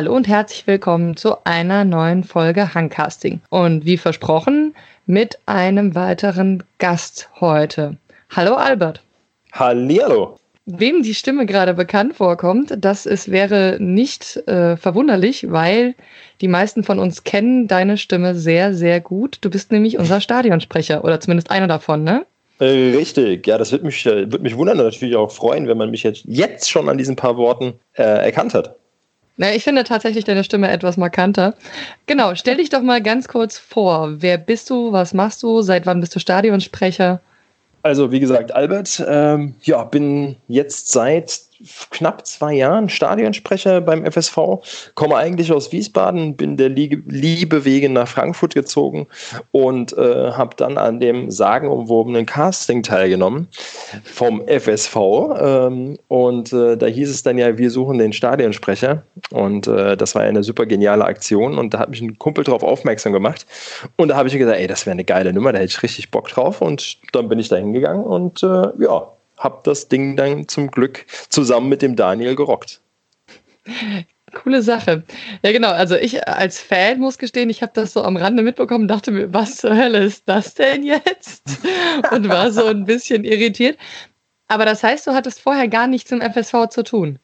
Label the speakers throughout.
Speaker 1: Hallo und herzlich willkommen zu einer neuen Folge Hangcasting. Und wie versprochen, mit einem weiteren Gast heute. Hallo Albert.
Speaker 2: Hallihallo.
Speaker 1: Wem die Stimme gerade bekannt vorkommt, das ist, wäre nicht äh, verwunderlich, weil die meisten von uns kennen deine Stimme sehr, sehr gut. Du bist nämlich unser Stadionsprecher oder zumindest einer davon, ne?
Speaker 2: Richtig, ja, das würde mich, äh, würd mich wundern und natürlich auch freuen, wenn man mich jetzt, jetzt schon an diesen paar Worten äh, erkannt hat.
Speaker 1: Na, ich finde tatsächlich deine Stimme etwas markanter. Genau, stell dich doch mal ganz kurz vor. Wer bist du? Was machst du? Seit wann bist du Stadionsprecher?
Speaker 2: Also, wie gesagt, Albert, ähm, ja, bin jetzt seit knapp zwei Jahren Stadionsprecher beim FSV, komme eigentlich aus Wiesbaden, bin der Liebe wegen nach Frankfurt gezogen und äh, habe dann an dem sagenumwobenen Casting teilgenommen vom FSV. Ähm, und äh, da hieß es dann ja, wir suchen den Stadionsprecher. Und äh, das war eine super geniale Aktion. Und da hat mich ein Kumpel darauf aufmerksam gemacht. Und da habe ich gesagt, ey, das wäre eine geile Nummer, da hätte ich richtig Bock drauf. Und dann bin ich da hingegangen und äh, ja, habe das Ding dann zum Glück zusammen mit dem Daniel gerockt.
Speaker 1: Coole Sache. Ja, genau. Also ich als Fan muss gestehen, ich habe das so am Rande mitbekommen, dachte mir, was zur Hölle ist das denn jetzt? Und war so ein bisschen irritiert. Aber das heißt, du hattest vorher gar nichts im FSV zu tun.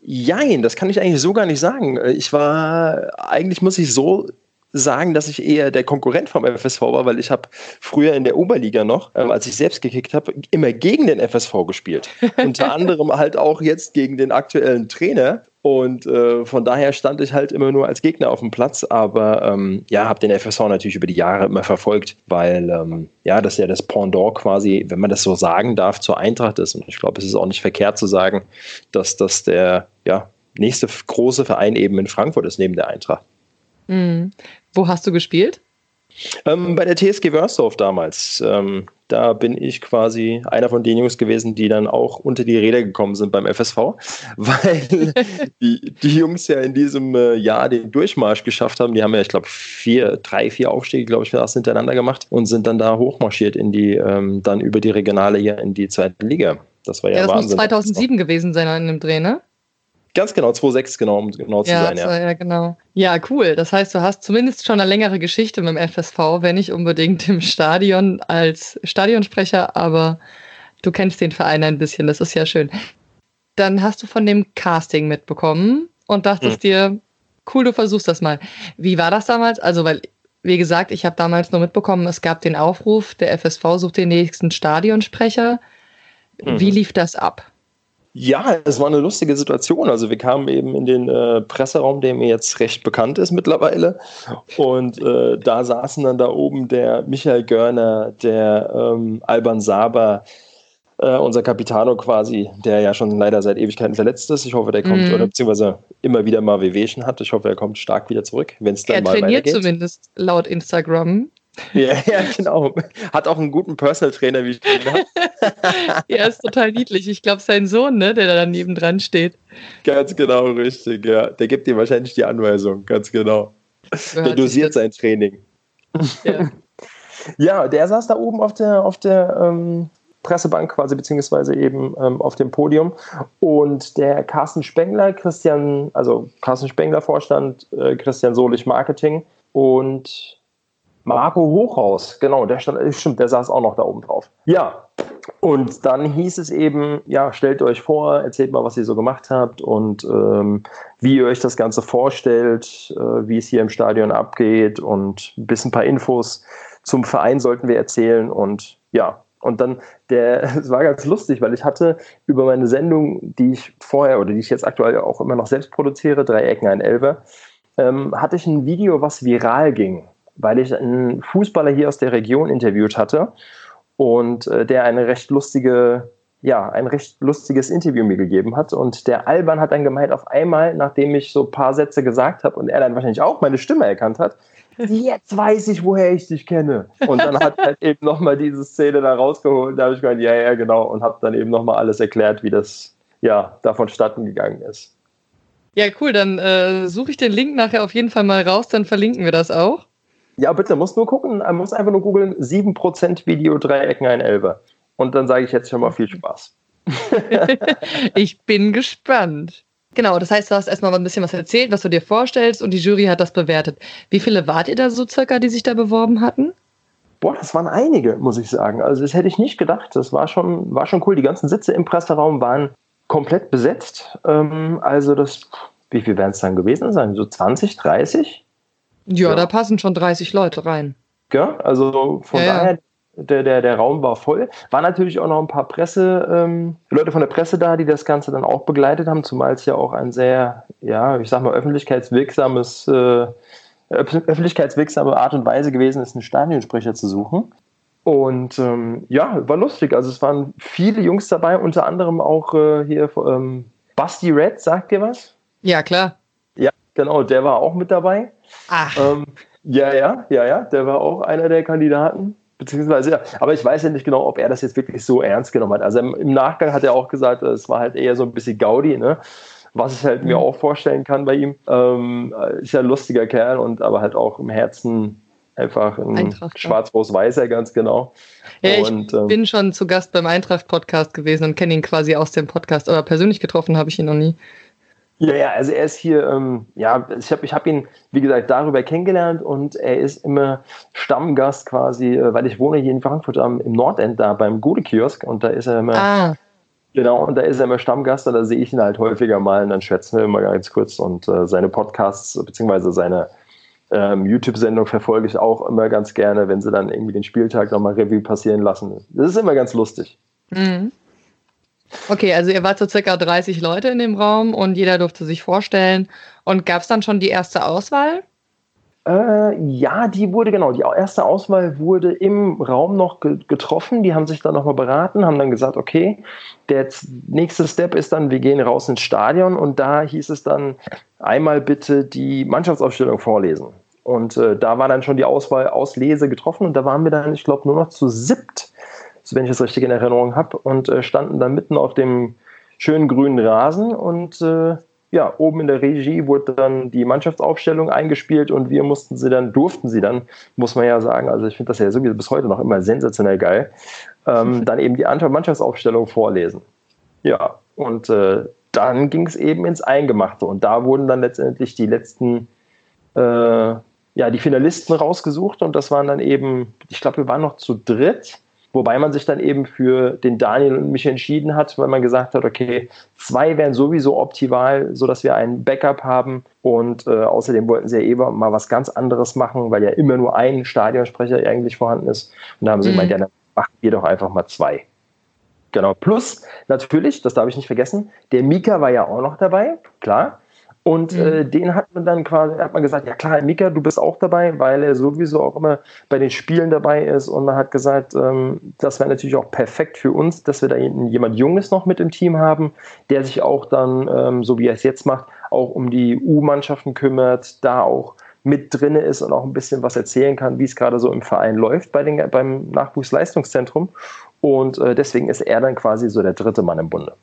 Speaker 2: Jein, das kann ich eigentlich so gar nicht sagen. Ich war, eigentlich muss ich so sagen, dass ich eher der Konkurrent vom FSV war, weil ich habe früher in der Oberliga noch, ähm, als ich selbst gekickt habe, immer gegen den FSV gespielt. Unter anderem halt auch jetzt gegen den aktuellen Trainer. Und äh, von daher stand ich halt immer nur als Gegner auf dem Platz, aber ähm, ja, habe den FSV natürlich über die Jahre immer verfolgt, weil ähm, ja, das ja das Pendant quasi, wenn man das so sagen darf, zur Eintracht ist. Und ich glaube, es ist auch nicht verkehrt zu sagen, dass das der ja, nächste große Verein eben in Frankfurt ist, neben der Eintracht.
Speaker 1: Mhm. Wo hast du gespielt?
Speaker 2: Ähm, bei der TSG Wörsdorf damals. Ähm, da bin ich quasi einer von den Jungs gewesen, die dann auch unter die Räder gekommen sind beim FSV, weil die, die, Jungs ja in diesem äh, Jahr den Durchmarsch geschafft haben. Die haben ja, ich glaube, vier, drei, vier Aufstiege, glaube ich, fast hintereinander gemacht und sind dann da hochmarschiert in die, ähm, dann über die Regionale hier in die zweite Liga. Das war ja, ja das Wahnsinn.
Speaker 1: muss 2007 gewesen sein in dem Dreh, ne?
Speaker 2: Ganz genau, 2,6 genau, um genau zu
Speaker 1: ja,
Speaker 2: sein.
Speaker 1: Ja. ja, genau. Ja, cool. Das heißt, du hast zumindest schon eine längere Geschichte mit dem FSV, wenn nicht unbedingt im Stadion als Stadionsprecher, aber du kennst den Verein ein bisschen, das ist ja schön. Dann hast du von dem Casting mitbekommen und dachtest hm. dir, cool, du versuchst das mal. Wie war das damals? Also, weil, wie gesagt, ich habe damals nur mitbekommen, es gab den Aufruf, der FSV sucht den nächsten Stadionsprecher. Hm. Wie lief das ab?
Speaker 2: Ja, es war eine lustige Situation. Also wir kamen eben in den äh, Presseraum, der mir jetzt recht bekannt ist mittlerweile. Und äh, da saßen dann da oben der Michael Görner, der ähm, Alban Saber, äh, unser Capitano quasi, der ja schon leider seit Ewigkeiten verletzt ist. Ich hoffe, der kommt, mm. oder beziehungsweise immer wieder mal Wehwehchen hat. Ich hoffe, er kommt stark wieder zurück, wenn es dann er mal
Speaker 1: trainiert zumindest laut Instagram.
Speaker 2: Ja, ja, genau. Hat auch einen guten Personal Trainer, wie ich habe.
Speaker 1: ja, ist total niedlich. Ich glaube, sein Sohn, ne, der da daneben dran steht.
Speaker 2: Ganz genau, richtig, ja. Der gibt dir wahrscheinlich die Anweisung, ganz genau. Der dosiert sein Training. Ja. ja, der saß da oben auf der, auf der ähm, Pressebank quasi, beziehungsweise eben ähm, auf dem Podium. Und der Carsten Spengler, Christian, also Carsten Spengler Vorstand, äh, Christian Solich Marketing und Marco Hochhaus, genau, der stand, äh, stimmt, der saß auch noch da oben drauf. Ja, und dann hieß es eben, ja, stellt euch vor, erzählt mal, was ihr so gemacht habt und ähm, wie ihr euch das Ganze vorstellt, äh, wie es hier im Stadion abgeht und ein bisschen ein paar Infos zum Verein sollten wir erzählen und ja, und dann, der, es war ganz lustig, weil ich hatte über meine Sendung, die ich vorher oder die ich jetzt aktuell auch immer noch selbst produziere, drei Ecken, ein Elber, ähm, hatte ich ein Video, was viral ging weil ich einen Fußballer hier aus der Region interviewt hatte und äh, der eine recht lustige, ja, ein recht lustiges Interview mir gegeben hat. Und der Alban hat dann gemeint, auf einmal, nachdem ich so ein paar Sätze gesagt habe und er dann wahrscheinlich auch meine Stimme erkannt hat, jetzt weiß ich, woher ich dich kenne. Und dann hat er halt eben nochmal diese Szene da rausgeholt. Da habe ich gemeint, ja, ja, genau. Und habe dann eben nochmal alles erklärt, wie das ja da vonstatten gegangen ist.
Speaker 1: Ja, cool. Dann äh, suche ich den Link nachher auf jeden Fall mal raus. Dann verlinken wir das auch.
Speaker 2: Ja, bitte, muss nur gucken, er muss einfach nur googeln, 7% Video, Dreiecken, ein Elber. Und dann sage ich jetzt schon mal viel Spaß.
Speaker 1: ich bin gespannt. Genau, das heißt, du hast erstmal ein bisschen was erzählt, was du dir vorstellst und die Jury hat das bewertet. Wie viele wart ihr da so circa, die sich da beworben hatten?
Speaker 2: Boah, das waren einige, muss ich sagen. Also das hätte ich nicht gedacht. Das war schon, war schon cool. Die ganzen Sitze im Presseraum waren komplett besetzt. Ähm, also das, wie viel werden es dann gewesen sein? So 20, 30?
Speaker 1: Ja, ja, da passen schon 30 Leute rein.
Speaker 2: Ja, also von ja, daher, der, der, der Raum war voll. War natürlich auch noch ein paar Presse, ähm, Leute von der Presse da, die das Ganze dann auch begleitet haben, zumal es ja auch ein sehr, ja, ich sag mal, öffentlichkeitswirksames, äh, öffentlichkeitswirksame Art und Weise gewesen ist, einen Stadionsprecher zu suchen. Und ähm, ja, war lustig. Also es waren viele Jungs dabei, unter anderem auch äh, hier ähm, Basti Red, sagt ihr was?
Speaker 1: Ja, klar.
Speaker 2: Ja, genau, der war auch mit dabei.
Speaker 1: Ach.
Speaker 2: Ähm, ja, ja, ja, ja, der war auch einer der Kandidaten. Beziehungsweise, ja, aber ich weiß ja nicht genau, ob er das jetzt wirklich so ernst genommen hat. Also im, Nachgang hat er auch gesagt, es war halt eher so ein bisschen Gaudi, ne? Was ich halt mhm. mir auch vorstellen kann bei ihm. Ähm, ist ja ein lustiger Kerl und aber halt auch im Herzen einfach ein schwarz-rot-weißer, ganz genau.
Speaker 1: Ja, und, ich ähm, bin schon zu Gast beim Eintracht-Podcast gewesen und kenne ihn quasi aus dem Podcast, aber persönlich getroffen habe ich ihn noch nie.
Speaker 2: Ja, ja, also er ist hier, ähm, ja, ich habe ich hab ihn, wie gesagt, darüber kennengelernt und er ist immer Stammgast quasi, äh, weil ich wohne hier in Frankfurt am, im Nordend da beim Gute-Kiosk und da ist er immer, ah. genau, und da ist er immer Stammgast und da sehe ich ihn halt häufiger mal und dann schwätzen wir immer ganz kurz und äh, seine Podcasts beziehungsweise seine ähm, YouTube-Sendung verfolge ich auch immer ganz gerne, wenn sie dann irgendwie den Spieltag nochmal Revue passieren lassen. Das ist immer ganz lustig. Mhm.
Speaker 1: Okay, also ihr wart so circa 30 Leute in dem Raum und jeder durfte sich vorstellen. Und gab es dann schon die erste Auswahl?
Speaker 2: Äh, ja, die wurde, genau, die erste Auswahl wurde im Raum noch getroffen. Die haben sich dann nochmal beraten, haben dann gesagt, okay, der nächste Step ist dann, wir gehen raus ins Stadion und da hieß es dann, einmal bitte die Mannschaftsaufstellung vorlesen. Und äh, da war dann schon die Auswahl Auslese getroffen und da waren wir dann, ich glaube, nur noch zu siebt wenn ich es richtig in Erinnerung habe, und äh, standen dann mitten auf dem schönen grünen Rasen. Und äh, ja, oben in der Regie wurde dann die Mannschaftsaufstellung eingespielt. Und wir mussten sie dann, durften sie dann, muss man ja sagen, also ich finde das ja sowieso bis heute noch immer sensationell geil, ähm, dann eben die Mannschaftsaufstellung vorlesen. Ja, und äh, dann ging es eben ins Eingemachte. Und da wurden dann letztendlich die letzten, äh, ja, die Finalisten rausgesucht. Und das waren dann eben, ich glaube, wir waren noch zu dritt Wobei man sich dann eben für den Daniel und mich entschieden hat, weil man gesagt hat, okay, zwei wären sowieso optimal, sodass wir einen Backup haben. Und äh, außerdem wollten sie ja eben mal was ganz anderes machen, weil ja immer nur ein Stadionsprecher eigentlich vorhanden ist. Und da haben sie mhm. gemeint, ja, dann machen wir doch einfach mal zwei. Genau. Plus, natürlich, das darf ich nicht vergessen, der Mika war ja auch noch dabei, klar. Und mhm. äh, den hat man dann quasi, hat man gesagt, ja klar, Mika, du bist auch dabei, weil er sowieso auch immer bei den Spielen dabei ist. Und man hat gesagt, ähm, das wäre natürlich auch perfekt für uns, dass wir da jemand Junges noch mit im Team haben, der sich auch dann, ähm, so wie er es jetzt macht, auch um die U-Mannschaften kümmert, da auch mit drin ist und auch ein bisschen was erzählen kann, wie es gerade so im Verein läuft bei den, beim Nachwuchsleistungszentrum. Und äh, deswegen ist er dann quasi so der dritte Mann im Bunde.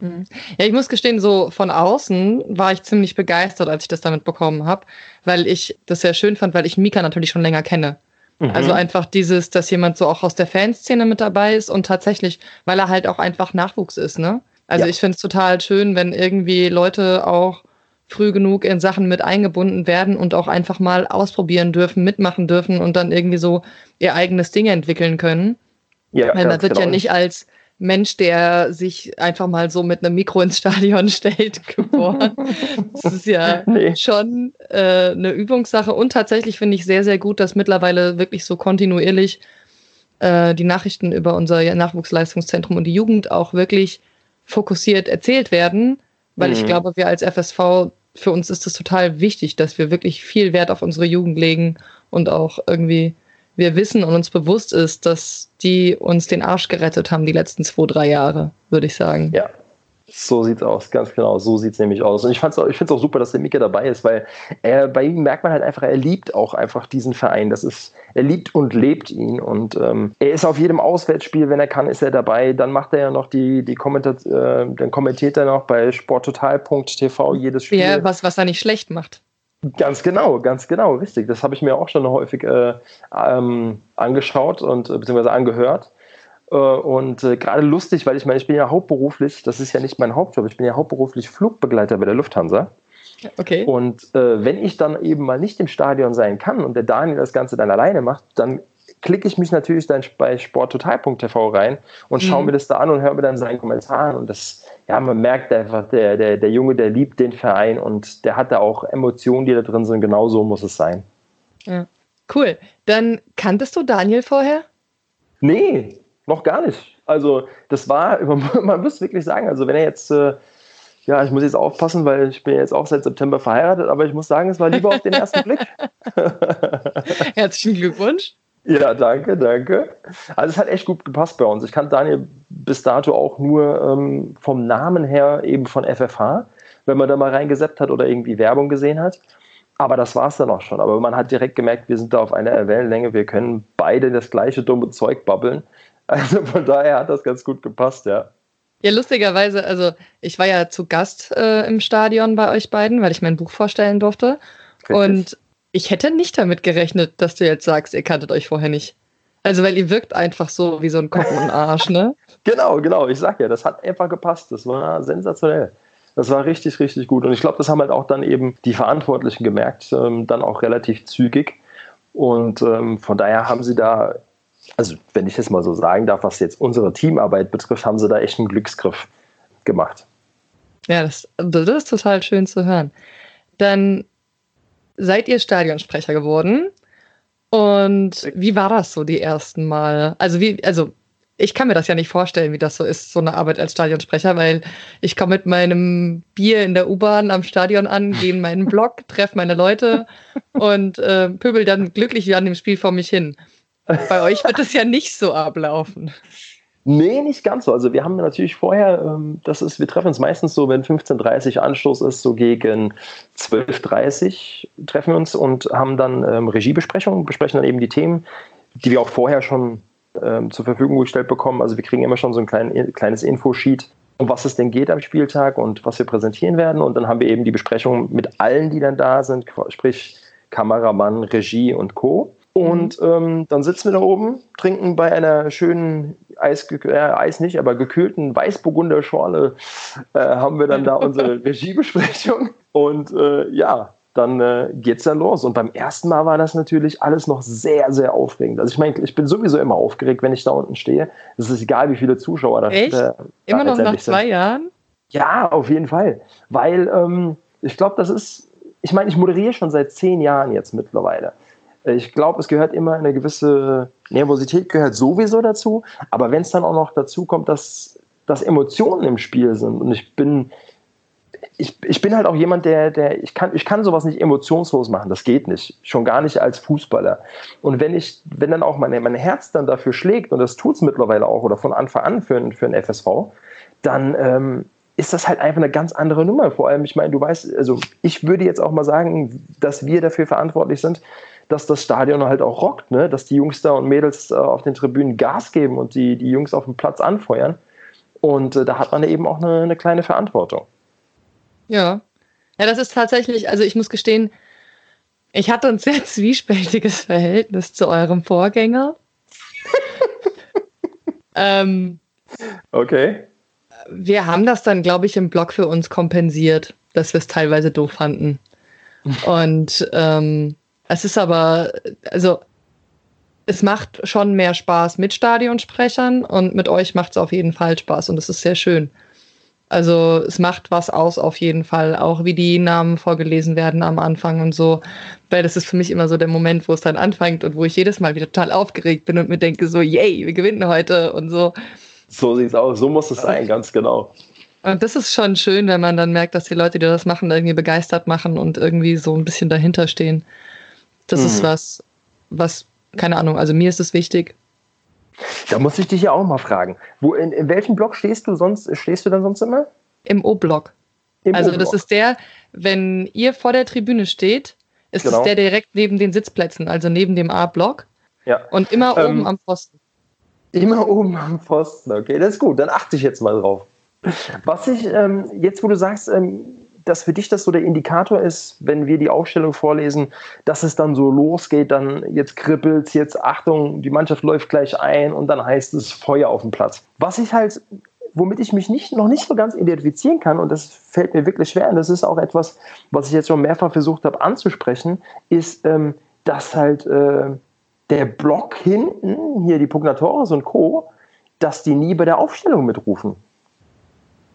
Speaker 1: Mhm. Ja, ich muss gestehen, so von außen war ich ziemlich begeistert, als ich das damit bekommen habe, weil ich das sehr schön fand, weil ich Mika natürlich schon länger kenne. Mhm. Also einfach dieses, dass jemand so auch aus der Fanszene mit dabei ist und tatsächlich, weil er halt auch einfach Nachwuchs ist, ne? Also ja. ich finde es total schön, wenn irgendwie Leute auch früh genug in Sachen mit eingebunden werden und auch einfach mal ausprobieren dürfen, mitmachen dürfen und dann irgendwie so ihr eigenes Ding entwickeln können. Ja, Weil man wird genau. ja nicht als Mensch, der sich einfach mal so mit einem Mikro ins Stadion stellt, geboren. das ist ja nee. schon äh, eine Übungssache. Und tatsächlich finde ich sehr, sehr gut, dass mittlerweile wirklich so kontinuierlich äh, die Nachrichten über unser Nachwuchsleistungszentrum und die Jugend auch wirklich fokussiert erzählt werden. Weil mhm. ich glaube, wir als FSV, für uns ist es total wichtig, dass wir wirklich viel Wert auf unsere Jugend legen und auch irgendwie wir wissen und uns bewusst ist, dass die uns den Arsch gerettet haben die letzten zwei, drei Jahre, würde ich sagen.
Speaker 2: Ja, so sieht's aus, ganz genau. So sieht's nämlich aus. Und ich, fand's auch, ich finde es auch super, dass der Mika dabei ist, weil er, bei ihm merkt man halt einfach, er liebt auch einfach diesen Verein. Das ist, er liebt und lebt ihn. Und ähm, er ist auf jedem Auswärtsspiel, wenn er kann, ist er dabei. Dann macht er ja noch die, die Kommentat äh, dann kommentiert er noch bei sporttotal.tv jedes Spiel. Ja,
Speaker 1: was, was er nicht schlecht macht.
Speaker 2: Ganz genau, ganz genau, richtig. Das habe ich mir auch schon häufig äh, ähm, angeschaut und äh, beziehungsweise angehört. Äh, und äh, gerade lustig, weil ich meine, ich bin ja hauptberuflich, das ist ja nicht mein Hauptjob, ich bin ja hauptberuflich Flugbegleiter bei der Lufthansa.
Speaker 1: Okay.
Speaker 2: Und äh, wenn ich dann eben mal nicht im Stadion sein kann und der Daniel das Ganze dann alleine macht, dann klicke ich mich natürlich dann bei sporttotal.tv rein und schaue mhm. mir das da an und höre mir dann seinen Kommentaren. Und das, ja, man merkt einfach, der, der, der Junge, der liebt den Verein und der hat da auch Emotionen, die da drin sind. Genau so muss es sein.
Speaker 1: Ja. Cool. Dann kanntest du Daniel vorher?
Speaker 2: Nee, noch gar nicht. Also, das war, man muss wirklich sagen, also wenn er jetzt. Äh, ja, ich muss jetzt aufpassen, weil ich bin jetzt auch seit September verheiratet, aber ich muss sagen, es war lieber auf den ersten Blick.
Speaker 1: Herzlichen Glückwunsch.
Speaker 2: Ja, danke, danke. Also es hat echt gut gepasst bei uns. Ich kannte Daniel bis dato auch nur ähm, vom Namen her eben von FFH, wenn man da mal reingeseppt hat oder irgendwie Werbung gesehen hat. Aber das war es dann auch schon. Aber man hat direkt gemerkt, wir sind da auf einer Wellenlänge, wir können beide das gleiche dumme Zeug babbeln. Also von daher hat das ganz gut gepasst, ja.
Speaker 1: Ja, lustigerweise, also ich war ja zu Gast äh, im Stadion bei euch beiden, weil ich mein Buch vorstellen durfte. Richtig. Und ich hätte nicht damit gerechnet, dass du jetzt sagst, ihr kanntet euch vorher nicht. Also, weil ihr wirkt einfach so wie so ein Kopf und Arsch, ne?
Speaker 2: genau, genau. Ich sag ja, das hat einfach gepasst. Das war sensationell. Das war richtig, richtig gut. Und ich glaube, das haben halt auch dann eben die Verantwortlichen gemerkt, ähm, dann auch relativ zügig. Und ähm, von daher haben sie da, also wenn ich es mal so sagen darf, was jetzt unsere Teamarbeit betrifft, haben sie da echt einen Glücksgriff gemacht.
Speaker 1: Ja, das, das ist total schön zu hören. Dann seid ihr Stadionsprecher geworden. Und wie war das so die ersten Mal? Also wie, also ich kann mir das ja nicht vorstellen, wie das so ist, so eine Arbeit als Stadionsprecher, weil ich komme mit meinem Bier in der U-Bahn am Stadion an, gehe in meinen Blog, treffe meine Leute und äh, pöbel dann glücklich an dem Spiel vor mich hin. Bei euch wird es ja nicht so ablaufen.
Speaker 2: Nee, nicht ganz so. Also wir haben natürlich vorher, ähm, das ist, wir treffen uns meistens so, wenn 15.30 Uhr Anstoß ist, so gegen 12.30 Uhr treffen wir uns und haben dann ähm, Regiebesprechungen, besprechen dann eben die Themen, die wir auch vorher schon ähm, zur Verfügung gestellt bekommen. Also wir kriegen immer schon so ein klein, kleines Infosheet, um was es denn geht am Spieltag und was wir präsentieren werden. Und dann haben wir eben die Besprechung mit allen, die dann da sind, sprich Kameramann, Regie und Co. Und mhm. ähm, dann sitzen wir da oben, trinken bei einer schönen Eis, äh, Eis nicht, aber gekühlten Weißburgunder Schorle äh, haben wir dann da unsere Regiebesprechung. Und äh, ja, dann äh, geht's dann los. Und beim ersten Mal war das natürlich alles noch sehr, sehr aufregend. Also ich meine, ich bin sowieso immer aufgeregt, wenn ich da unten stehe. Es ist egal, wie viele Zuschauer da
Speaker 1: Echt? Äh, immer noch nach zwei sind. Jahren?
Speaker 2: Ja, auf jeden Fall. Weil ähm, ich glaube, das ist, ich meine, ich moderiere schon seit zehn Jahren jetzt mittlerweile. Äh, ich glaube, es gehört immer eine gewisse Nervosität gehört sowieso dazu. Aber wenn es dann auch noch dazu kommt, dass, dass Emotionen im Spiel sind und ich bin, ich, ich bin halt auch jemand, der, der, ich kann, ich kann sowas nicht emotionslos machen. Das geht nicht. Schon gar nicht als Fußballer. Und wenn ich, wenn dann auch mein, mein Herz dann dafür schlägt, und das tut es mittlerweile auch, oder von Anfang an für, für einen FSV, dann ähm, ist das halt einfach eine ganz andere Nummer. Vor allem, ich meine, du weißt, also ich würde jetzt auch mal sagen, dass wir dafür verantwortlich sind, dass das Stadion halt auch rockt, ne? dass die Jungs da und Mädels äh, auf den Tribünen Gas geben und die, die Jungs auf dem Platz anfeuern. Und äh, da hat man eben auch eine, eine kleine Verantwortung.
Speaker 1: Ja. Ja, das ist tatsächlich, also ich muss gestehen, ich hatte ein sehr zwiespältiges Verhältnis zu eurem Vorgänger. ähm,
Speaker 2: okay.
Speaker 1: Wir haben das dann, glaube ich, im Blog für uns kompensiert, dass wir es teilweise doof fanden. Und ähm, es ist aber, also es macht schon mehr Spaß mit Stadionsprechern und mit euch macht es auf jeden Fall Spaß und es ist sehr schön. Also es macht was aus auf jeden Fall, auch wie die Namen vorgelesen werden am Anfang und so. Weil das ist für mich immer so der Moment, wo es dann anfängt und wo ich jedes Mal wieder total aufgeregt bin und mir denke so, yay, wir gewinnen heute und so.
Speaker 2: So sieht es aus, so muss es sein, ganz genau.
Speaker 1: Und das ist schon schön, wenn man dann merkt, dass die Leute, die das machen, irgendwie begeistert machen und irgendwie so ein bisschen dahinter stehen. Das mhm. ist was, was, keine Ahnung, also mir ist es wichtig.
Speaker 2: Da muss ich dich ja auch mal fragen. Wo, in, in welchem Block stehst du sonst, stehst du dann sonst immer?
Speaker 1: Im O-Block. Also das ist der, wenn ihr vor der Tribüne steht, ist genau. es der direkt neben den Sitzplätzen, also neben dem A-Block.
Speaker 2: Ja.
Speaker 1: Und immer ähm, oben am Pfosten.
Speaker 2: Immer oben am Pfosten, okay, das ist gut, dann achte ich jetzt mal drauf. Was ich, ähm, jetzt wo du sagst, ähm, dass für dich das so der Indikator ist, wenn wir die Aufstellung vorlesen, dass es dann so losgeht, dann jetzt kribbelt jetzt Achtung, die Mannschaft läuft gleich ein und dann heißt es Feuer auf dem Platz. Was ich halt womit ich mich nicht, noch nicht so ganz identifizieren kann, und das fällt mir wirklich schwer, und das ist auch etwas, was ich jetzt schon mehrfach versucht habe anzusprechen, ist, ähm, dass halt äh, der Block hinten, hier die Pugnatoris und Co., dass die nie bei der Aufstellung mitrufen.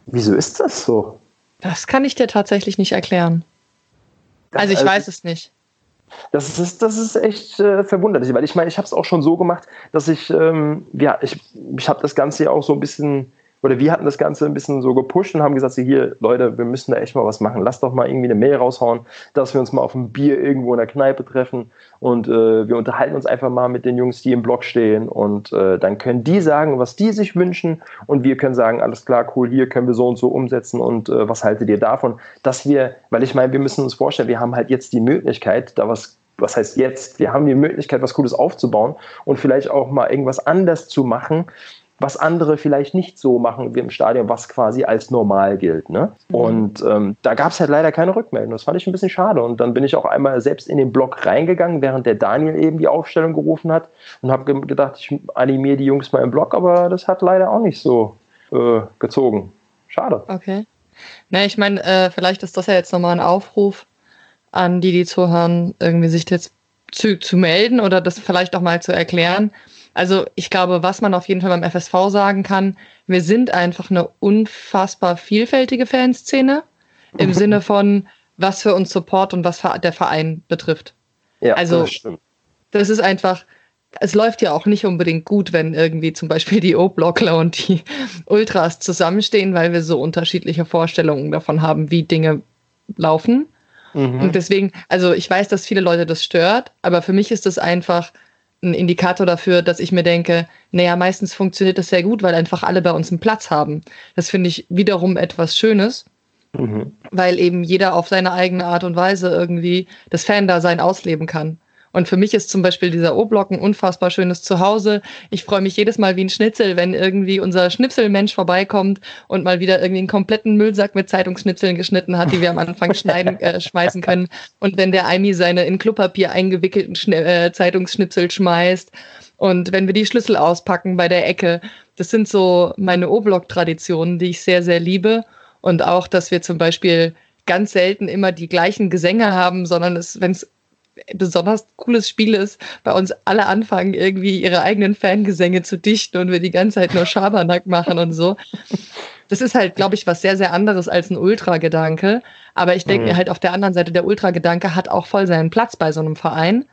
Speaker 2: Wieso ist das so?
Speaker 1: Das kann ich dir tatsächlich nicht erklären. Also ich also, weiß es nicht.
Speaker 2: Das ist, das ist echt äh, verwunderlich, weil ich meine, ich habe es auch schon so gemacht, dass ich, ähm, ja, ich, ich habe das Ganze ja auch so ein bisschen oder wir hatten das Ganze ein bisschen so gepusht und haben gesagt, hier, Leute, wir müssen da echt mal was machen. Lass doch mal irgendwie eine Mail raushauen, dass wir uns mal auf ein Bier irgendwo in der Kneipe treffen. Und äh, wir unterhalten uns einfach mal mit den Jungs, die im Blog stehen. Und äh, dann können die sagen, was die sich wünschen. Und wir können sagen, alles klar, cool, hier können wir so und so umsetzen. Und äh, was haltet ihr davon, dass wir, weil ich meine, wir müssen uns vorstellen, wir haben halt jetzt die Möglichkeit, da was was heißt jetzt? Wir haben die Möglichkeit, was Cooles aufzubauen und vielleicht auch mal irgendwas anders zu machen, was andere vielleicht nicht so machen wie im Stadion, was quasi als normal gilt. Ne? Mhm. Und ähm, da gab es halt leider keine Rückmeldung. Das fand ich ein bisschen schade. Und dann bin ich auch einmal selbst in den Blog reingegangen, während der Daniel eben die Aufstellung gerufen hat und habe ge gedacht, ich animiere die Jungs mal im Blog, aber das hat leider auch nicht so äh, gezogen. Schade.
Speaker 1: Okay. Na, ich meine, äh, vielleicht ist das ja jetzt nochmal ein Aufruf an die, die zuhören, irgendwie sich jetzt zu, zu melden oder das vielleicht auch mal zu erklären also ich glaube, was man auf jeden Fall beim FSV sagen kann, wir sind einfach eine unfassbar vielfältige Fanszene im Sinne von, was für uns Support und was der Verein betrifft. Ja, also, das stimmt. Das ist einfach, es läuft ja auch nicht unbedingt gut, wenn irgendwie zum Beispiel die O-Blockler und die Ultras zusammenstehen, weil wir so unterschiedliche Vorstellungen davon haben, wie Dinge laufen. Mhm. Und deswegen, also ich weiß, dass viele Leute das stört, aber für mich ist das einfach ein Indikator dafür, dass ich mir denke, naja, meistens funktioniert das sehr gut, weil einfach alle bei uns einen Platz haben. Das finde ich wiederum etwas Schönes, mhm. weil eben jeder auf seine eigene Art und Weise irgendwie das Fan-Dasein ausleben kann. Und für mich ist zum Beispiel dieser O-Block ein unfassbar schönes Zuhause. Ich freue mich jedes Mal wie ein Schnitzel, wenn irgendwie unser Schnipselmensch vorbeikommt und mal wieder irgendwie einen kompletten Müllsack mit Zeitungsschnitzeln geschnitten hat, die wir am Anfang schneiden, äh, schmeißen können. Und wenn der Aimi seine in Klopapier eingewickelten Schne äh, Zeitungsschnipsel schmeißt. Und wenn wir die Schlüssel auspacken bei der Ecke, das sind so meine O-Block-Traditionen, die ich sehr, sehr liebe. Und auch, dass wir zum Beispiel ganz selten immer die gleichen Gesänge haben, sondern es, wenn es besonders cooles Spiel ist, bei uns alle anfangen, irgendwie ihre eigenen Fangesänge zu dichten und wir die ganze Zeit nur Schabernack machen und so. Das ist halt, glaube ich, was sehr, sehr anderes als ein Ultra-Gedanke. Aber ich denke mhm. mir halt auf der anderen Seite, der Ultra-Gedanke hat auch voll seinen Platz bei so einem Verein.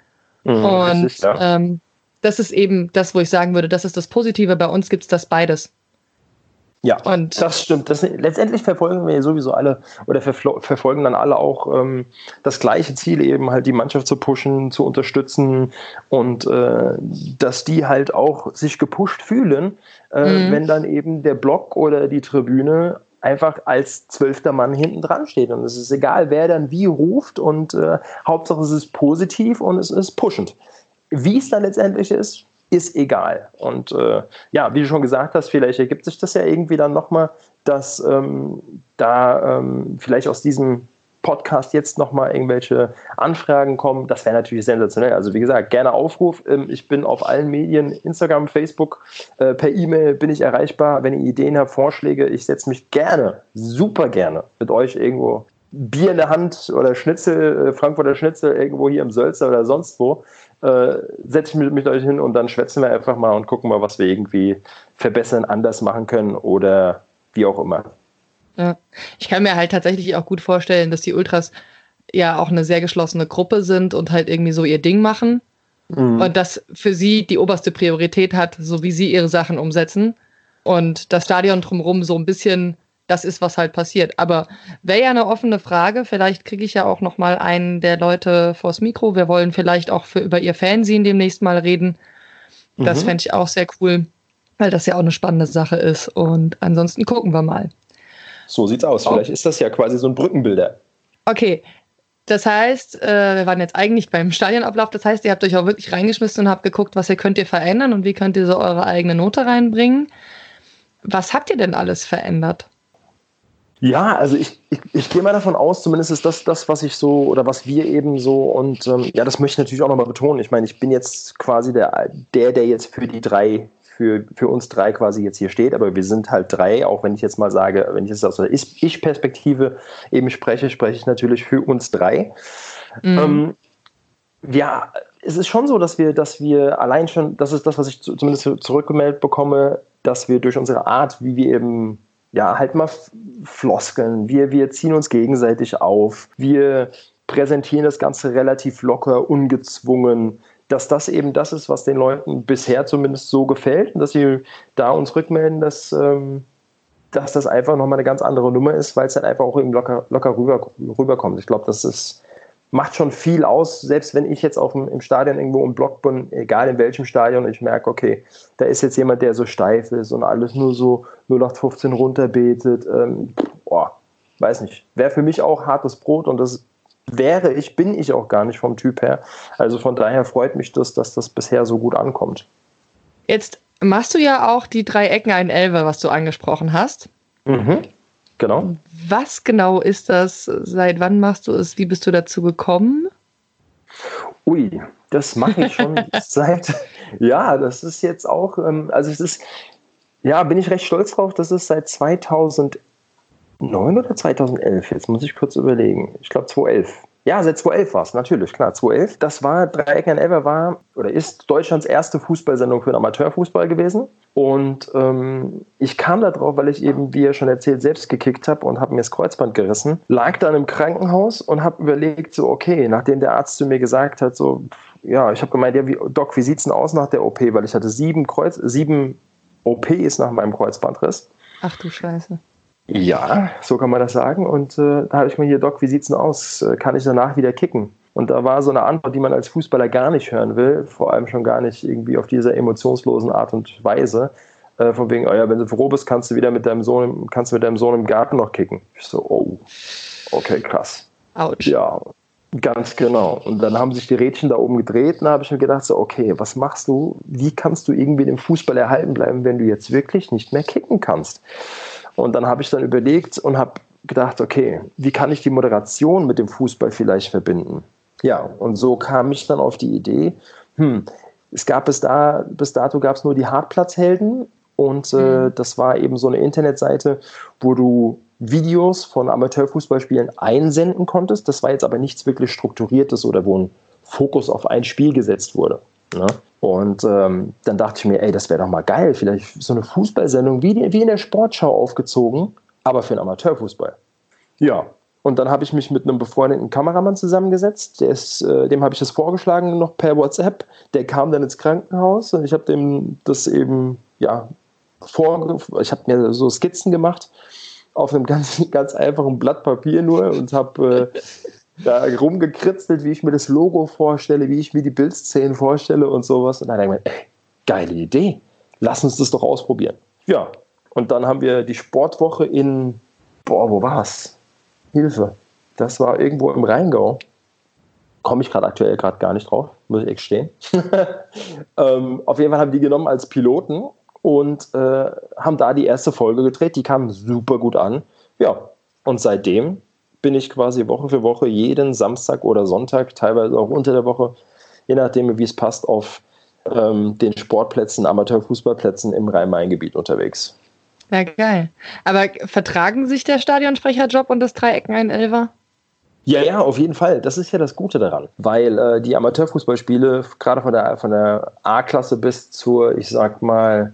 Speaker 1: Mhm, und das ist, ja. ähm, das ist eben das, wo ich sagen würde, das ist das Positive. Bei uns gibt es das beides.
Speaker 2: Ja, und das stimmt. Das, letztendlich verfolgen wir sowieso alle oder verfolgen dann alle auch ähm, das gleiche Ziel, eben halt die Mannschaft zu pushen, zu unterstützen und äh, dass die halt auch sich gepusht fühlen, äh, mhm. wenn dann eben der Block oder die Tribüne einfach als zwölfter Mann hinten dran steht. Und es ist egal, wer dann wie ruft und äh, Hauptsache es ist positiv und es ist pushend. Wie es dann letztendlich ist, ist egal. Und äh, ja, wie du schon gesagt hast, vielleicht ergibt sich das ja irgendwie dann nochmal, dass ähm, da ähm, vielleicht aus diesem Podcast jetzt nochmal irgendwelche Anfragen kommen. Das wäre natürlich sensationell. Also wie gesagt, gerne Aufruf. Ähm, ich bin auf allen Medien, Instagram, Facebook, äh, per E-Mail bin ich erreichbar. Wenn ihr Ideen habt, Vorschläge, ich setze mich gerne, super gerne mit euch irgendwo Bier in der Hand oder Schnitzel, äh, Frankfurter Schnitzel irgendwo hier im Sölzer oder sonst wo äh, setze ich mich mit euch hin und dann schwätzen wir einfach mal und gucken mal, was wir irgendwie verbessern, anders machen können oder wie auch immer.
Speaker 1: Ja, ich kann mir halt tatsächlich auch gut vorstellen, dass die Ultras ja auch eine sehr geschlossene Gruppe sind und halt irgendwie so ihr Ding machen. Mhm. Und das für sie die oberste Priorität hat, so wie sie ihre Sachen umsetzen. Und das Stadion drumherum so ein bisschen das ist, was halt passiert. Aber wäre ja eine offene Frage. Vielleicht kriege ich ja auch noch mal einen der Leute vors Mikro. Wir wollen vielleicht auch für, über ihr Fernsehen demnächst mal reden. Das mhm. fände ich auch sehr cool, weil das ja auch eine spannende Sache ist. Und ansonsten gucken wir mal.
Speaker 2: So sieht's aus. Vielleicht ist das ja quasi so ein Brückenbilder.
Speaker 1: Okay. Das heißt, äh, wir waren jetzt eigentlich beim Stadionablauf. Das heißt, ihr habt euch auch wirklich reingeschmissen und habt geguckt, was ihr könnt ihr verändern und wie könnt ihr so eure eigene Note reinbringen. Was habt ihr denn alles verändert?
Speaker 2: Ja, also ich, ich, ich gehe mal davon aus, zumindest ist das das, was ich so oder was wir eben so und ähm, ja, das möchte ich natürlich auch nochmal betonen. Ich meine, ich bin jetzt quasi der, der, der jetzt für die drei, für, für uns drei quasi jetzt hier steht, aber wir sind halt drei, auch wenn ich jetzt mal sage, wenn ich jetzt aus der Ich-Perspektive eben spreche, spreche ich natürlich für uns drei. Mhm. Ähm, ja, es ist schon so, dass wir, dass wir allein schon, das ist das, was ich zumindest zurückgemeldet bekomme, dass wir durch unsere Art, wie wir eben ja, halt mal Floskeln. Wir, wir ziehen uns gegenseitig auf. Wir präsentieren das Ganze relativ locker, ungezwungen. Dass das eben das ist, was den Leuten bisher zumindest so gefällt und dass sie da uns rückmelden, dass, ähm, dass das einfach nochmal eine ganz andere Nummer ist, weil es halt einfach auch eben locker, locker rüber, rüberkommt. Ich glaube, das ist macht schon viel aus, selbst wenn ich jetzt auf dem, im Stadion irgendwo im Block bin, egal in welchem Stadion, ich merke, okay, da ist jetzt jemand, der so steif ist und alles nur so 0815 runterbetet. Ähm, boah, weiß nicht. Wäre für mich auch hartes Brot und das wäre ich, bin ich auch gar nicht vom Typ her. Also von daher freut mich das, dass das bisher so gut ankommt.
Speaker 1: Jetzt machst du ja auch die drei Ecken ein Elfer, was du angesprochen hast. Mhm. Genau. Was genau ist das? Seit wann machst du es? Wie bist du dazu gekommen?
Speaker 2: Ui, das mache ich schon seit, ja, das ist jetzt auch, ähm, also es ist, ja, bin ich recht stolz drauf, das ist seit 2009 oder 2011, jetzt muss ich kurz überlegen, ich glaube 2011. Ja, seit 2011 war es, natürlich, klar, 2011. Das war, Dreieck an Elfer war oder ist Deutschlands erste Fußballsendung für den Amateurfußball gewesen. Und ähm, ich kam da drauf, weil ich eben, wie ihr schon erzählt, selbst gekickt habe und habe mir das Kreuzband gerissen. Lag dann im Krankenhaus und habe überlegt, so, okay, nachdem der Arzt zu mir gesagt hat, so, ja, ich habe gemeint, ja, wie, Doc, wie sieht's denn aus nach der OP? Weil ich hatte sieben Kreuz, sieben OPs nach meinem Kreuzbandriss.
Speaker 1: Ach du Scheiße.
Speaker 2: Ja, so kann man das sagen. Und äh, da habe ich mir hier, Doc, wie sieht's denn aus? Äh, kann ich danach wieder kicken? Und da war so eine Antwort, die man als Fußballer gar nicht hören will, vor allem schon gar nicht irgendwie auf diese emotionslosen Art und Weise. Äh, von wegen, oh ja, wenn du froh bist, kannst du wieder mit deinem Sohn, kannst du mit deinem Sohn im Garten noch kicken. Ich so, oh, okay, krass. Autsch. Ja, ganz genau. Und dann haben sich die Rädchen da oben gedreht und da habe ich mir gedacht, so, okay, was machst du? Wie kannst du irgendwie dem Fußball erhalten bleiben, wenn du jetzt wirklich nicht mehr kicken kannst? Und dann habe ich dann überlegt und habe gedacht, okay, wie kann ich die Moderation mit dem Fußball vielleicht verbinden? Ja, und so kam ich dann auf die Idee, hm, es gab bis, da, bis dato gab es nur die Hartplatzhelden und äh, mhm. das war eben so eine Internetseite, wo du Videos von Amateurfußballspielen einsenden konntest. Das war jetzt aber nichts wirklich Strukturiertes oder wo ein Fokus auf ein Spiel gesetzt wurde. Ne? Und ähm, dann dachte ich mir, ey, das wäre doch mal geil, vielleicht so eine Fußballsendung wie, wie in der Sportschau aufgezogen, aber für den Amateurfußball. Ja, und dann habe ich mich mit einem befreundeten Kameramann zusammengesetzt. Ist, äh, dem habe ich das vorgeschlagen noch per WhatsApp. Der kam dann ins Krankenhaus und ich habe dem das eben ja vor. Ich habe mir so Skizzen gemacht auf einem ganz ganz einfachen Blatt Papier nur und habe äh, da rumgekritzelt, wie ich mir das Logo vorstelle, wie ich mir die Bildszenen vorstelle und sowas. Und dann denke ich mir, ey, geile Idee, lass uns das doch ausprobieren. Ja, und dann haben wir die Sportwoche in, boah, wo war's? Hilfe. Das war irgendwo im Rheingau. Komme ich gerade aktuell gerade gar nicht drauf, muss ich echt stehen. ähm, auf jeden Fall haben die genommen als Piloten und äh, haben da die erste Folge gedreht. Die kam super gut an. Ja, und seitdem bin ich quasi Woche für Woche jeden Samstag oder Sonntag, teilweise auch unter der Woche, je nachdem, wie es passt, auf ähm, den Sportplätzen, Amateurfußballplätzen im Rhein-Main-Gebiet unterwegs.
Speaker 1: Ja, geil. Aber vertragen sich der Stadionsprecherjob und das Dreiecken ein Elfer?
Speaker 2: Ja, ja, auf jeden Fall. Das ist ja das Gute daran, weil äh, die Amateurfußballspiele, gerade von der, von der A-Klasse bis zur, ich sag mal,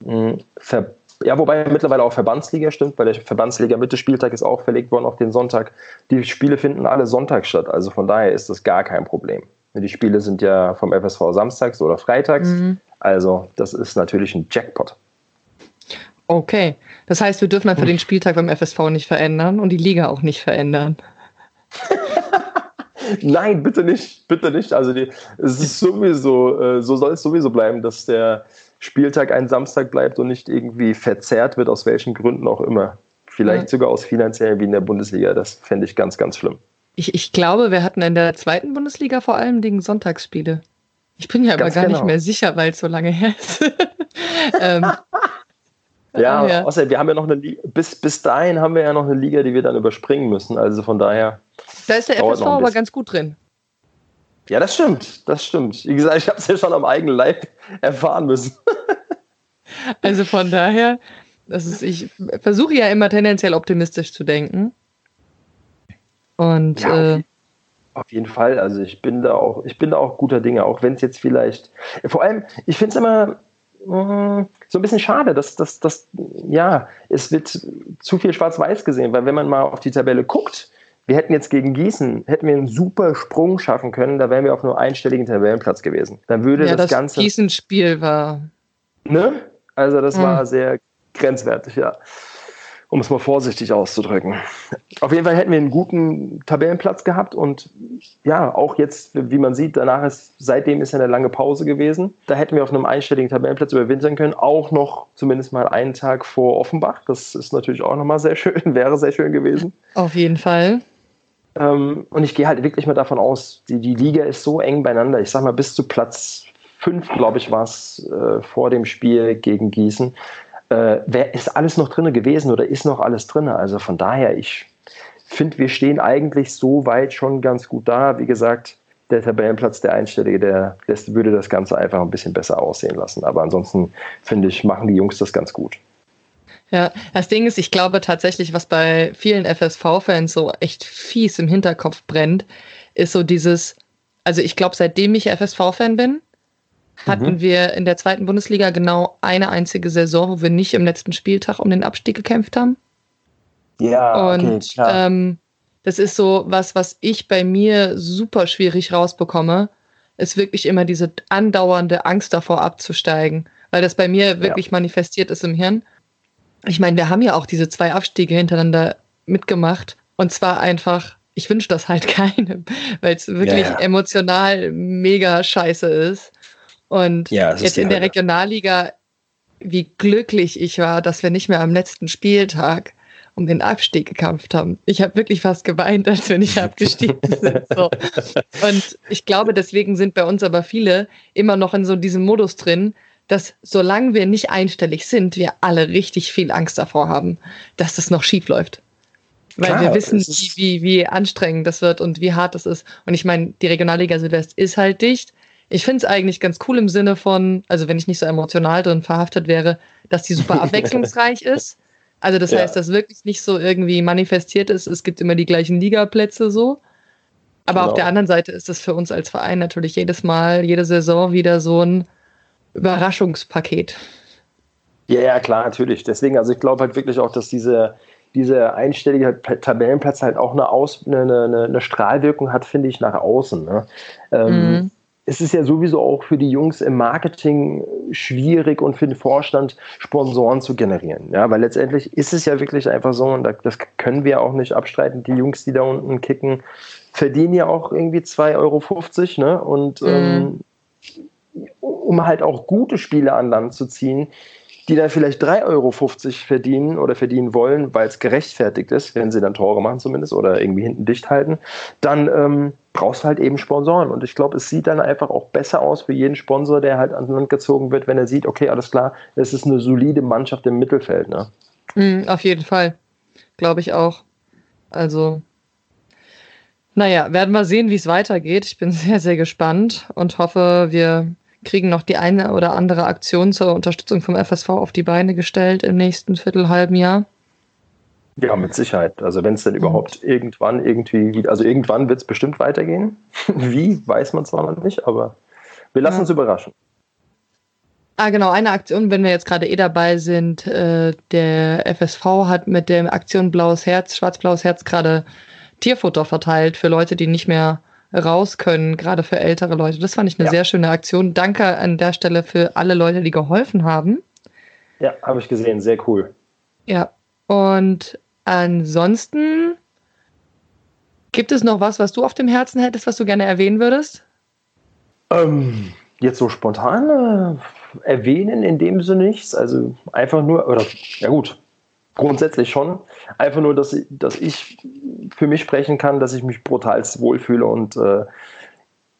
Speaker 2: mh, Ver ja, wobei mittlerweile auch Verbandsliga stimmt, weil der Verbandsliga Mitte Spieltag ist auch verlegt worden auf den Sonntag. Die Spiele finden alle Sonntag statt, also von daher ist das gar kein Problem. Die Spiele sind ja vom FSV samstags oder freitags, mhm. also das ist natürlich ein Jackpot.
Speaker 1: Okay, das heißt, wir dürfen einfach den Spieltag beim FSV nicht verändern und die Liga auch nicht verändern.
Speaker 2: Nein, bitte nicht, bitte nicht. Also die, es ist sowieso, äh, so soll es sowieso bleiben, dass der Spieltag ein Samstag bleibt und nicht irgendwie verzerrt wird, aus welchen Gründen auch immer. Vielleicht ja. sogar aus finanziellen wie in der Bundesliga. Das fände ich ganz, ganz schlimm.
Speaker 1: Ich, ich glaube, wir hatten in der zweiten Bundesliga vor allem Dingen Sonntagsspiele. Ich bin ja aber gar genau. nicht mehr sicher, weil es so lange her ist. ähm,
Speaker 2: Ja, ja. außer wir haben ja noch eine Liga, bis, bis dahin haben wir ja noch eine Liga, die wir dann überspringen müssen. Also von daher.
Speaker 1: Da ist der FSV aber ganz gut drin.
Speaker 2: Ja, das stimmt, das stimmt. Wie gesagt, ich habe es ja schon am eigenen Leib erfahren müssen.
Speaker 1: also von daher, das ist, ich versuche ja immer tendenziell optimistisch zu denken. Und ja,
Speaker 2: äh, auf jeden Fall. Also ich bin da auch, ich bin da auch guter Dinge, auch wenn es jetzt vielleicht. Vor allem, ich finde es immer mh, mm, so ein bisschen schade, dass das, das, ja, es wird zu viel Schwarz-Weiß gesehen, weil wenn man mal auf die Tabelle guckt, wir hätten jetzt gegen Gießen, hätten wir einen super Sprung schaffen können, da wären wir auf nur einstelligen Tabellenplatz gewesen. Dann würde ja, das, das Ganze.
Speaker 1: Gießen-Spiel war.
Speaker 2: Ne? Also das mhm. war sehr grenzwertig, ja um es mal vorsichtig auszudrücken. Auf jeden Fall hätten wir einen guten Tabellenplatz gehabt und ja, auch jetzt, wie man sieht, danach ist, seitdem ist ja eine lange Pause gewesen. Da hätten wir auf einem einstelligen Tabellenplatz überwintern können, auch noch zumindest mal einen Tag vor Offenbach. Das ist natürlich auch nochmal sehr schön, wäre sehr schön gewesen.
Speaker 1: Auf jeden Fall.
Speaker 2: Ähm, und ich gehe halt wirklich mal davon aus, die, die Liga ist so eng beieinander. Ich sag mal, bis zu Platz 5, glaube ich, war es äh, vor dem Spiel gegen Gießen äh, wer ist alles noch drin gewesen oder ist noch alles drin? Also von daher, ich finde, wir stehen eigentlich so weit schon ganz gut da. Wie gesagt, der Tabellenplatz, der Einstellige, der lässt, würde das Ganze einfach ein bisschen besser aussehen lassen. Aber ansonsten finde ich, machen die Jungs das ganz gut.
Speaker 1: Ja, das Ding ist, ich glaube tatsächlich, was bei vielen FSV-Fans so echt fies im Hinterkopf brennt, ist so dieses, also ich glaube, seitdem ich FSV-Fan bin, hatten mhm. wir in der zweiten Bundesliga genau eine einzige Saison, wo wir nicht im letzten Spieltag um den Abstieg gekämpft haben.
Speaker 2: Ja,
Speaker 1: und okay, klar. Ähm, das ist so was, was ich bei mir super schwierig rausbekomme, ist wirklich immer diese andauernde Angst davor abzusteigen, weil das bei mir wirklich ja. manifestiert ist im Hirn. Ich meine, wir haben ja auch diese zwei Abstiege hintereinander mitgemacht und zwar einfach, ich wünsche das halt keinem, weil es wirklich ja, ja. emotional mega scheiße ist. Und ja, jetzt in der Regionalliga, wie glücklich ich war, dass wir nicht mehr am letzten Spieltag um den Abstieg gekämpft haben. Ich habe wirklich fast geweint, als wir nicht abgestiegen sind. So. Und ich glaube, deswegen sind bei uns aber viele immer noch in so diesem Modus drin, dass solange wir nicht einstellig sind, wir alle richtig viel Angst davor haben, dass das noch schief läuft. Weil Klar, wir wissen, wie, wie, wie anstrengend das wird und wie hart das ist. Und ich meine, die Regionalliga Südwest ist halt dicht ich finde es eigentlich ganz cool im Sinne von, also wenn ich nicht so emotional drin verhaftet wäre, dass die super abwechslungsreich ist. Also das ja. heißt, dass wirklich nicht so irgendwie manifestiert ist, es gibt immer die gleichen Ligaplätze so. Aber genau. auf der anderen Seite ist es für uns als Verein natürlich jedes Mal, jede Saison wieder so ein Überraschungspaket.
Speaker 2: Ja, ja, klar, natürlich. Deswegen, also ich glaube halt wirklich auch, dass diese, diese einstellige Tabellenplatz halt auch eine, Aus, eine, eine, eine Strahlwirkung hat, finde ich, nach außen. Ne? Ähm, mhm es ist ja sowieso auch für die Jungs im Marketing schwierig und für den Vorstand Sponsoren zu generieren. Ja, weil letztendlich ist es ja wirklich einfach so, und das können wir auch nicht abstreiten, die Jungs, die da unten kicken, verdienen ja auch irgendwie 2,50 Euro. Ne? Und mhm. ähm, um halt auch gute Spiele an Land zu ziehen, die dann vielleicht 3,50 Euro verdienen oder verdienen wollen, weil es gerechtfertigt ist, wenn sie dann Tore machen zumindest oder irgendwie hinten dicht halten, dann ähm, brauchst du halt eben Sponsoren. Und ich glaube, es sieht dann einfach auch besser aus für jeden Sponsor, der halt an Land gezogen wird, wenn er sieht, okay, alles klar, es ist eine solide Mannschaft im Mittelfeld. Ne?
Speaker 1: Mm, auf jeden Fall. Glaube ich auch. Also, naja, werden wir sehen, wie es weitergeht. Ich bin sehr, sehr gespannt und hoffe, wir kriegen noch die eine oder andere Aktion zur Unterstützung vom FSV auf die Beine gestellt im nächsten Viertelhalben Jahr.
Speaker 2: Ja, mit Sicherheit. Also wenn es denn überhaupt irgendwann irgendwie, also irgendwann wird es bestimmt weitergehen. Wie, weiß man zwar noch nicht, aber wir lassen ja. uns überraschen.
Speaker 1: Ah, genau, eine Aktion, wenn wir jetzt gerade eh dabei sind, äh, der FSV hat mit der Aktion Blaues Herz, Schwarz-Blaues Herz gerade Tierfutter verteilt für Leute, die nicht mehr raus können, gerade für ältere Leute. Das fand ich eine ja. sehr schöne Aktion. Danke an der Stelle für alle Leute, die geholfen haben.
Speaker 2: Ja, habe ich gesehen, sehr cool.
Speaker 1: Ja, und ansonsten gibt es noch was, was du auf dem Herzen hättest, was du gerne erwähnen würdest?
Speaker 2: Ähm, jetzt so spontan äh, erwähnen in dem Sinne nichts. Also einfach nur, oder ja gut, grundsätzlich schon. Einfach nur, dass, dass ich für mich sprechen kann, dass ich mich brutal wohlfühle und äh,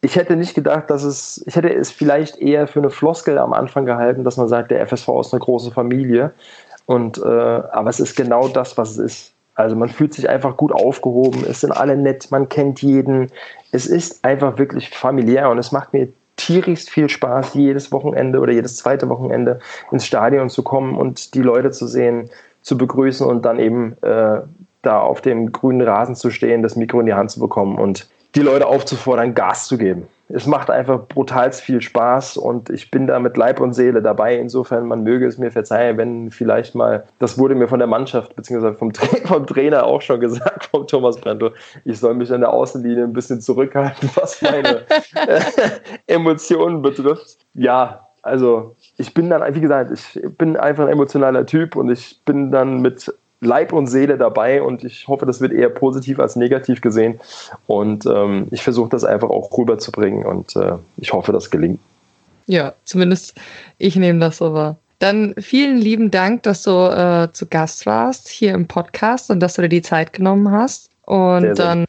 Speaker 2: ich hätte nicht gedacht, dass es, ich hätte es vielleicht eher für eine Floskel am Anfang gehalten, dass man sagt, der FSV ist eine große Familie. Und, äh, aber es ist genau das, was es ist. Also man fühlt sich einfach gut aufgehoben, es sind alle nett, man kennt jeden. Es ist einfach wirklich familiär und es macht mir tierisch viel Spaß, jedes Wochenende oder jedes zweite Wochenende ins Stadion zu kommen und die Leute zu sehen, zu begrüßen und dann eben äh, da auf dem grünen Rasen zu stehen, das Mikro in die Hand zu bekommen und die Leute aufzufordern, Gas zu geben. Es macht einfach brutal viel Spaß und ich bin da mit Leib und Seele dabei. Insofern, man möge es mir verzeihen, wenn vielleicht mal, das wurde mir von der Mannschaft bzw. Vom, Tra vom Trainer auch schon gesagt, vom Thomas Brento, ich soll mich an der Außenlinie ein bisschen zurückhalten, was meine äh, Emotionen betrifft. Ja, also ich bin dann, wie gesagt, ich bin einfach ein emotionaler Typ und ich bin dann mit Leib und Seele dabei und ich hoffe, das wird eher positiv als negativ gesehen. Und ähm, ich versuche das einfach auch rüberzubringen und äh, ich hoffe, das gelingt.
Speaker 1: Ja, zumindest ich nehme das so wahr. Dann vielen lieben Dank, dass du äh, zu Gast warst hier im Podcast und dass du dir die Zeit genommen hast. Und sehr, sehr. dann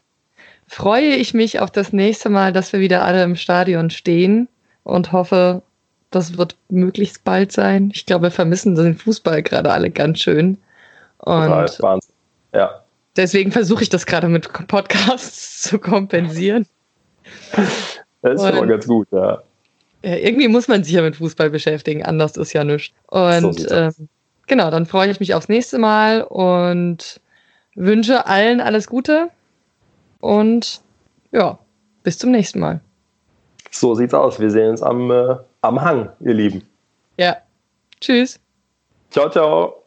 Speaker 1: freue ich mich auf das nächste Mal, dass wir wieder alle im Stadion stehen und hoffe, das wird möglichst bald sein. Ich glaube, wir vermissen den Fußball gerade alle ganz schön. Und Total, Wahnsinn. Ja. Deswegen versuche ich das gerade mit Podcasts zu kompensieren.
Speaker 2: Das ist schon ganz gut, ja.
Speaker 1: ja. Irgendwie muss man sich ja mit Fußball beschäftigen, anders ist ja nichts. Und so ähm, genau, dann freue ich mich aufs nächste Mal und wünsche allen alles Gute und ja, bis zum nächsten Mal.
Speaker 2: So sieht's aus. Wir sehen uns am, äh, am Hang, ihr Lieben.
Speaker 1: Ja. Tschüss.
Speaker 2: Ciao, ciao.